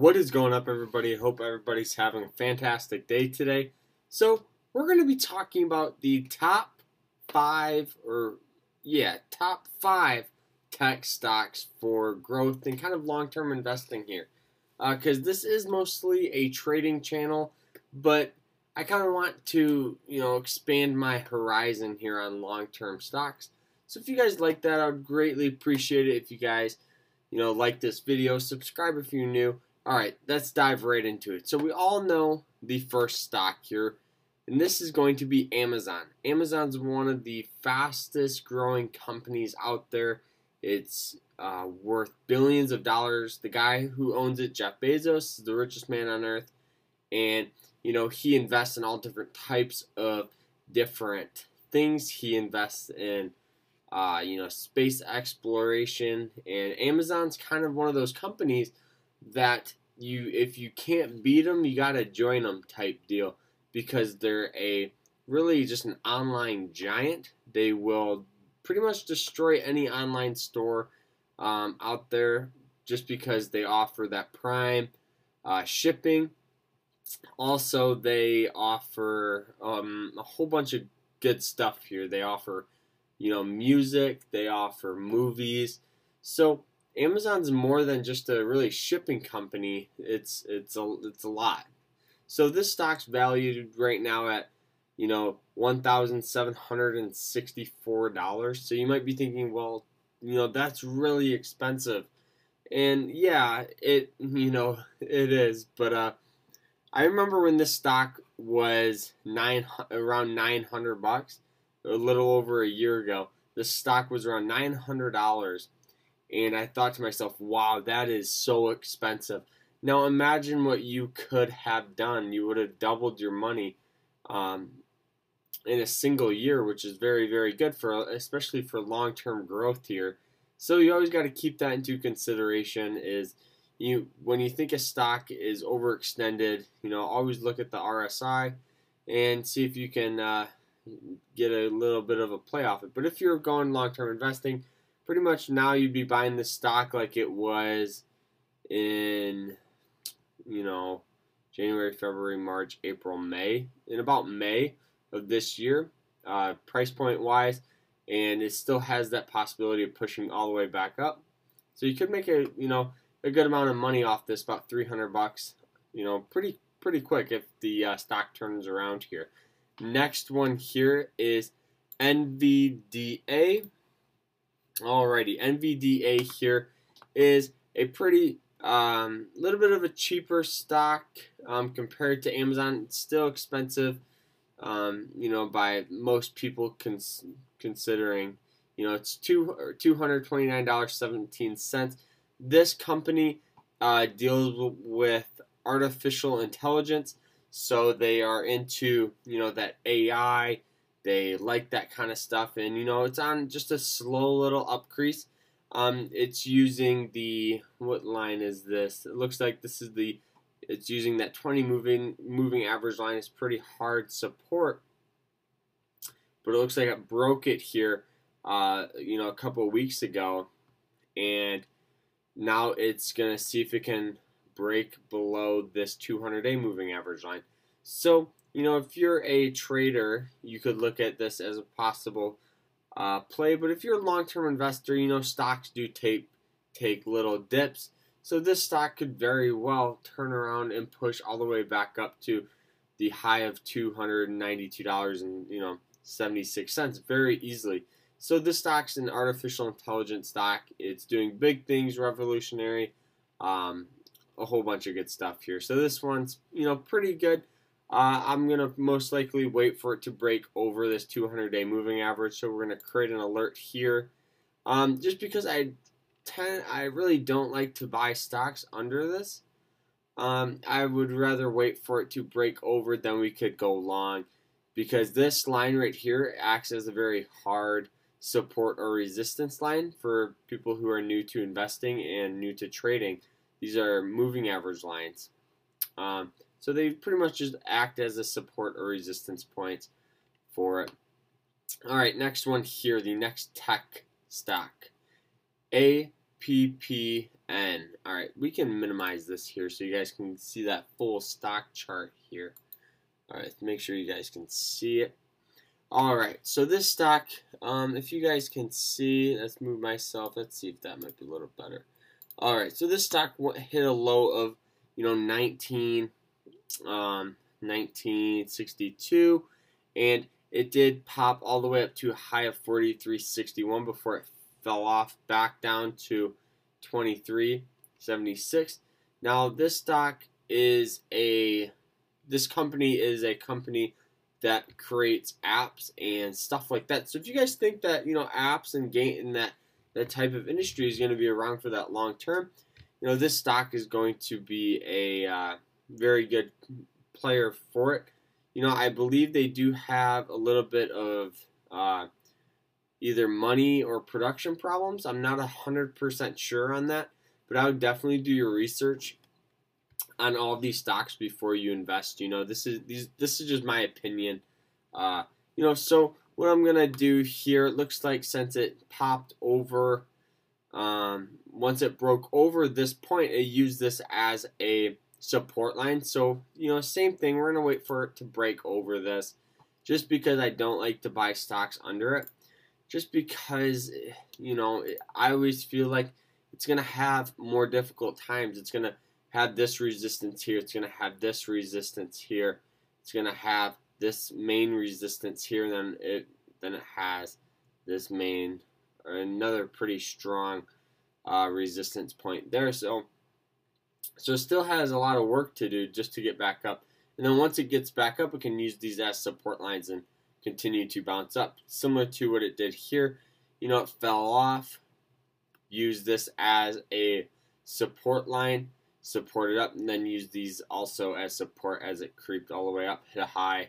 What is going up, everybody? Hope everybody's having a fantastic day today. So, we're going to be talking about the top five, or yeah, top five tech stocks for growth and kind of long term investing here. Because uh, this is mostly a trading channel, but I kind of want to, you know, expand my horizon here on long term stocks. So, if you guys like that, I would greatly appreciate it if you guys, you know, like this video, subscribe if you're new all right, let's dive right into it. So we all know the first stock here, and this is going to be Amazon. Amazon's one of the fastest growing companies out there. It's uh, worth billions of dollars. The guy who owns it, Jeff Bezos, is the richest man on earth, and you know he invests in all different types of different things. He invests in uh, you know space exploration, and Amazon's kind of one of those companies that you if you can't beat them, you gotta join them type deal because they're a really just an online giant. They will pretty much destroy any online store um, out there just because they offer that prime uh, shipping. Also, they offer um, a whole bunch of good stuff here. They offer, you know, music. They offer movies. So Amazon's more than just a really shipping company. It's it's a it's a lot. So this stock's valued right now at you know one thousand seven hundred and sixty four dollars. So you might be thinking, well, you know that's really expensive, and yeah, it you know it is. But uh, I remember when this stock was nine around nine hundred bucks, a little over a year ago. This stock was around nine hundred dollars and I thought to myself, wow, that is so expensive. Now imagine what you could have done. You would have doubled your money um, in a single year, which is very, very good for, especially for long-term growth here. So you always got to keep that into consideration. Is you when you think a stock is overextended, you know, always look at the RSI and see if you can uh, get a little bit of a play off it. But if you're going long-term investing, pretty much now you'd be buying the stock like it was in, you know, January, February, March, April, May. In about May of this year, uh, price point wise, and it still has that possibility of pushing all the way back up. So you could make a, you know, a good amount of money off this, about 300 bucks, you know, pretty pretty quick if the uh, stock turns around here. Next one here is NVDA. Alrighty, NVDA here is a pretty um, little bit of a cheaper stock um, compared to Amazon. It's still expensive, um, you know, by most people cons- considering. You know, it's two two hundred twenty nine dollars seventeen cents. This company uh, deals with artificial intelligence, so they are into you know that AI they like that kind of stuff, and you know it's on just a slow little upcrease. Um, it's using the what line is this? It looks like this is the it's using that 20 moving moving average line. It's pretty hard support, but it looks like it broke it here. Uh, you know, a couple weeks ago, and now it's gonna see if it can break below this 200 day moving average line. So you know, if you're a trader, you could look at this as a possible uh, play. But if you're a long-term investor, you know stocks do take take little dips. So this stock could very well turn around and push all the way back up to the high of two hundred and you know seventy-six cents very easily. So this stock's an artificial intelligence stock. It's doing big things, revolutionary, um, a whole bunch of good stuff here. So this one's you know pretty good. Uh, I'm to most likely wait for it to break over this 200 day moving average. So we're to create an alert here. Um, just because I tend, I really don't like to buy stocks under this. Um, I would rather wait for it to break over than we could go long because this line right here acts as a very hard support or resistance line for people who are new to investing and new to trading. These are moving average lines. Um, so they pretty much just act as a support or resistance point for it. All right, next one here, the next tech stock. APPN. All right, we can minimize this here so you guys can see that full stock chart here. All right, make sure you guys can see it. All right, so this stock, um, if you guys can see, let's move myself. Let's see if that might be a little better. All right, so this stock hit a low of, you know, 19, um, 1962, and it did pop all the way up to a high of 43.61 before it fell off back down to 23.76. Now, this stock is a this company is a company that creates apps and stuff like that. So if you guys think that you know apps and game and that that type of industry is going to be around for that long term, you know this stock is going to be a uh, very good player for it. You know I believe they do have a little bit of uh, either money or production problems. I'm not hundred percent sure on that, but I would definitely do your research on all these stocks before you invest. You know, this is these this is just my opinion. Uh, you know, so what I'm gonna do here, it looks like since it popped over, um, once it broke over this point, it used this as a support line. So you know, same thing. We're gonna wait for it to break over this, just because I don't like to buy stocks under it. Just because, you know, I always feel like it's gonna have more difficult times. It's gonna have this resistance here. It's going to have this resistance here. It's going to have this main resistance here. And then it then it has this main or another pretty strong uh, resistance point there. So so it still has a lot of work to do just to get back up. And then once it gets back up, it can use these as support lines and continue to bounce up. Similar to what it did here. You know, it fell off. Use this as a support line support it up, and then use these also as support as it creeped all the way up, hit a high.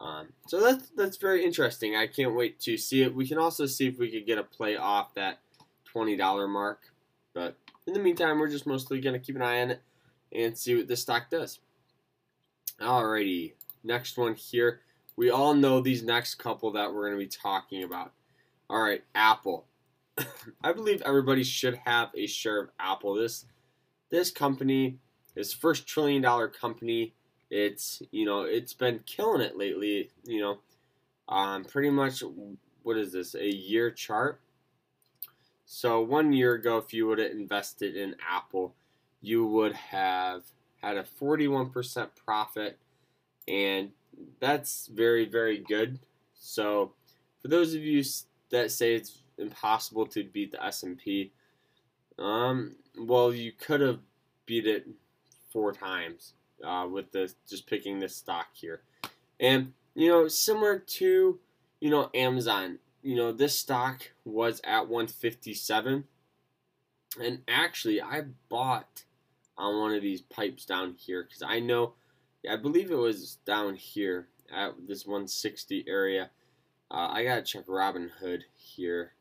Um, so that's that's very interesting. I can't wait to see it. We can also see if we could get a play off that twenty dollar mark. But in the meantime, we're just mostly gonna keep an eye on it and see what this stock does. Alrighty, next one here. We all know these next couple that we're gonna be talking about. All right, Apple. I believe everybody should have a share of Apple. This this company, this first trillion dollar company, it's you know it's been killing it lately. You know, um, pretty much what is this a year chart? So one year ago, if you would have invested in Apple, you would have had a 41% profit, and that's very very good. So for those of you that say it's impossible to beat the S&P, um, well, you could have beat it four times uh, with the just picking this stock here, and you know, similar to you know Amazon. You know, this stock was at 157, and actually, I bought on one of these pipes down here because I know, I believe it was down here at this 160 area. Uh, I gotta check Robinhood here.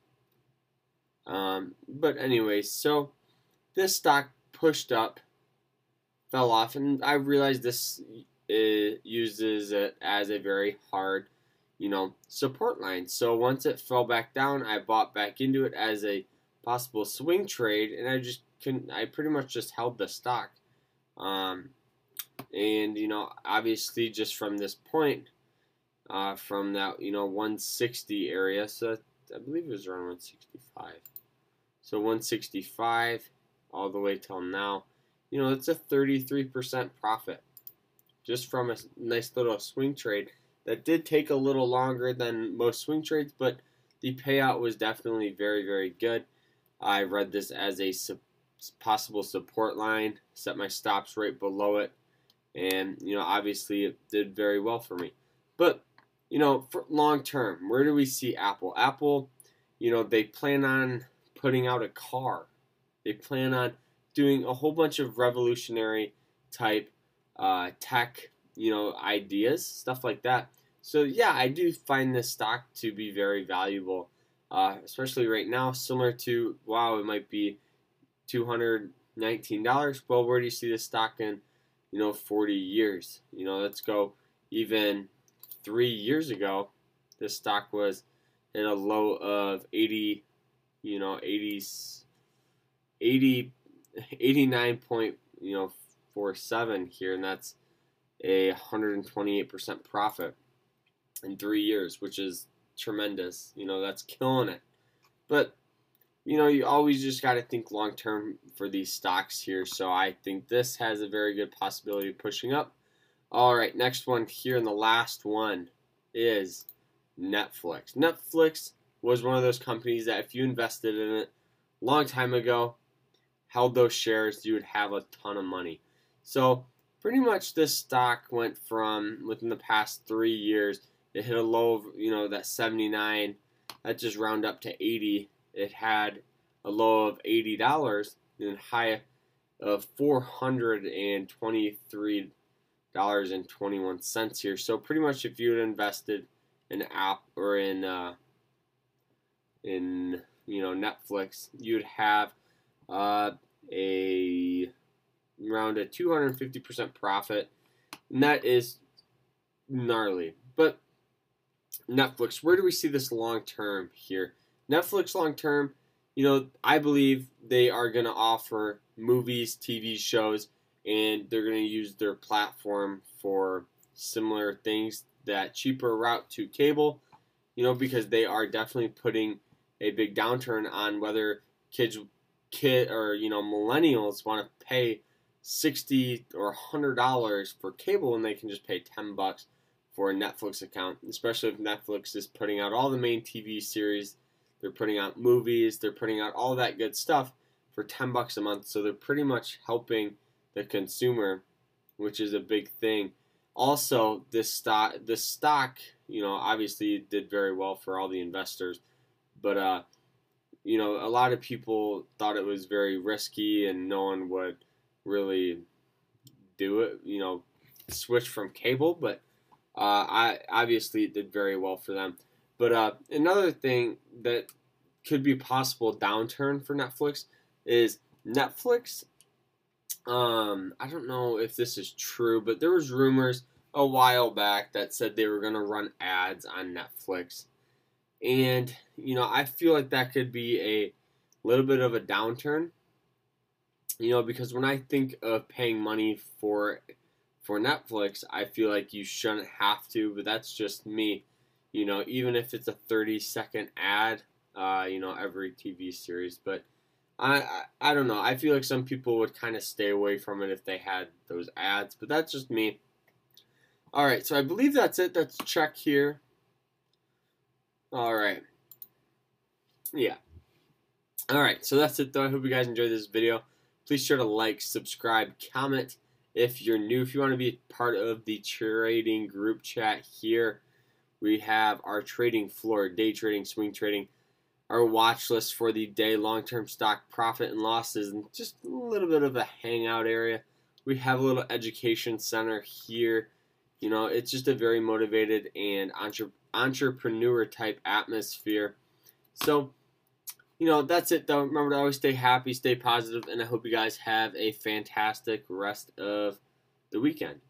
Um, but anyway, so this stock pushed up, fell off, and I realized this uses it as a very hard, you know, support line. So once it fell back down, I bought back into it as a possible swing trade, and I just can I pretty much just held the stock. Um, and you know, obviously, just from this point, uh, from that you know 160 area, so I believe it was around 165. So 165 all the way till now. You know, it's a 33% profit just from a nice little swing trade that did take a little longer than most swing trades, but the payout was definitely very, very good. I read this as a su- possible support line, set my stops right below it, and you know, obviously it did very well for me. But you know, for long term, where do we see Apple? Apple, you know, they plan on putting out a car. They plan on doing a whole bunch of revolutionary type uh, tech, you know, ideas, stuff like that. So yeah, I do find this stock to be very valuable, uh, especially right now. Similar to wow, it might be two hundred nineteen dollars. Well, where do you see this stock in, you know, forty years? You know, let's go even three years ago. this stock was in a low of 80, you know, 80, 80 89 point, you know, 47 here, and that's a 128% profit in three years, which is tremendous. You know, that's killing it. But you know, you always just got to think long term for these stocks here. So I think this has a very good possibility of pushing up. All right, next one here, and the last one is Netflix. Netflix was one of those companies that if you invested in it a long time ago, held those shares, you would have a ton of money. So pretty much this stock went from within the past three years, it hit a low of you know that 79, that just round up to 80 it had a low of eighty dollars and high of four hundred and twenty-three dollars and twenty-one cents here. So pretty much, if you had invested in app or in uh, in you know Netflix, you'd have uh, a around a 250% profit, and that is gnarly. But Netflix, where do we see this long term here? Netflix long term, you know, I believe they are going to offer movies, TV shows, and they're going to use their platform for similar things that cheaper route to cable, you know, because they are definitely putting a big downturn on whether kids kid or you know millennials want to pay 60 or 100 dollars for cable when they can just pay 10 bucks for a Netflix account, especially if Netflix is putting out all the main TV series they're putting out movies, they're putting out all that good stuff for 10 bucks a month. So they're pretty much helping the consumer, which is a big thing. Also, this stock, this stock, you know, obviously did very well for all the investors, but uh, you know, a lot of people thought it was very risky and no one would really do it. You know, switch from cable, but uh, I obviously it did very well for them. But uh, another thing that could be possible downturn for Netflix is Netflix. Um, I don't know if this is true, but there was rumors a while back that said they were going to run ads on Netflix, and you know I feel like that could be a little bit of a downturn. You know, because when I think of paying money for for Netflix, I feel like you shouldn't have to, but that's just me you know, even if it's a 30 second ad, uh, you know, every TV series. But I, I, I don't know. I feel like some people would kind of stay away from it if they had those ads, but that's just me. All right, so I believe that's it. Let's check here. All right. Yeah. All right, so that's it though. I hope you guys enjoyed this video. Please sure to like, subscribe, comment if you're new. If you want to be part of the trading group chat here, we have our trading floor, day trading, swing trading, our watch list for the day, long term stock profit and losses, and just a little bit of a hangout area. We have a little education center here. You know, it's just a very motivated and entre- entrepreneur type atmosphere. So, you know, that's it though. Remember to always stay happy, stay positive, and I hope you guys have a fantastic rest of the weekend.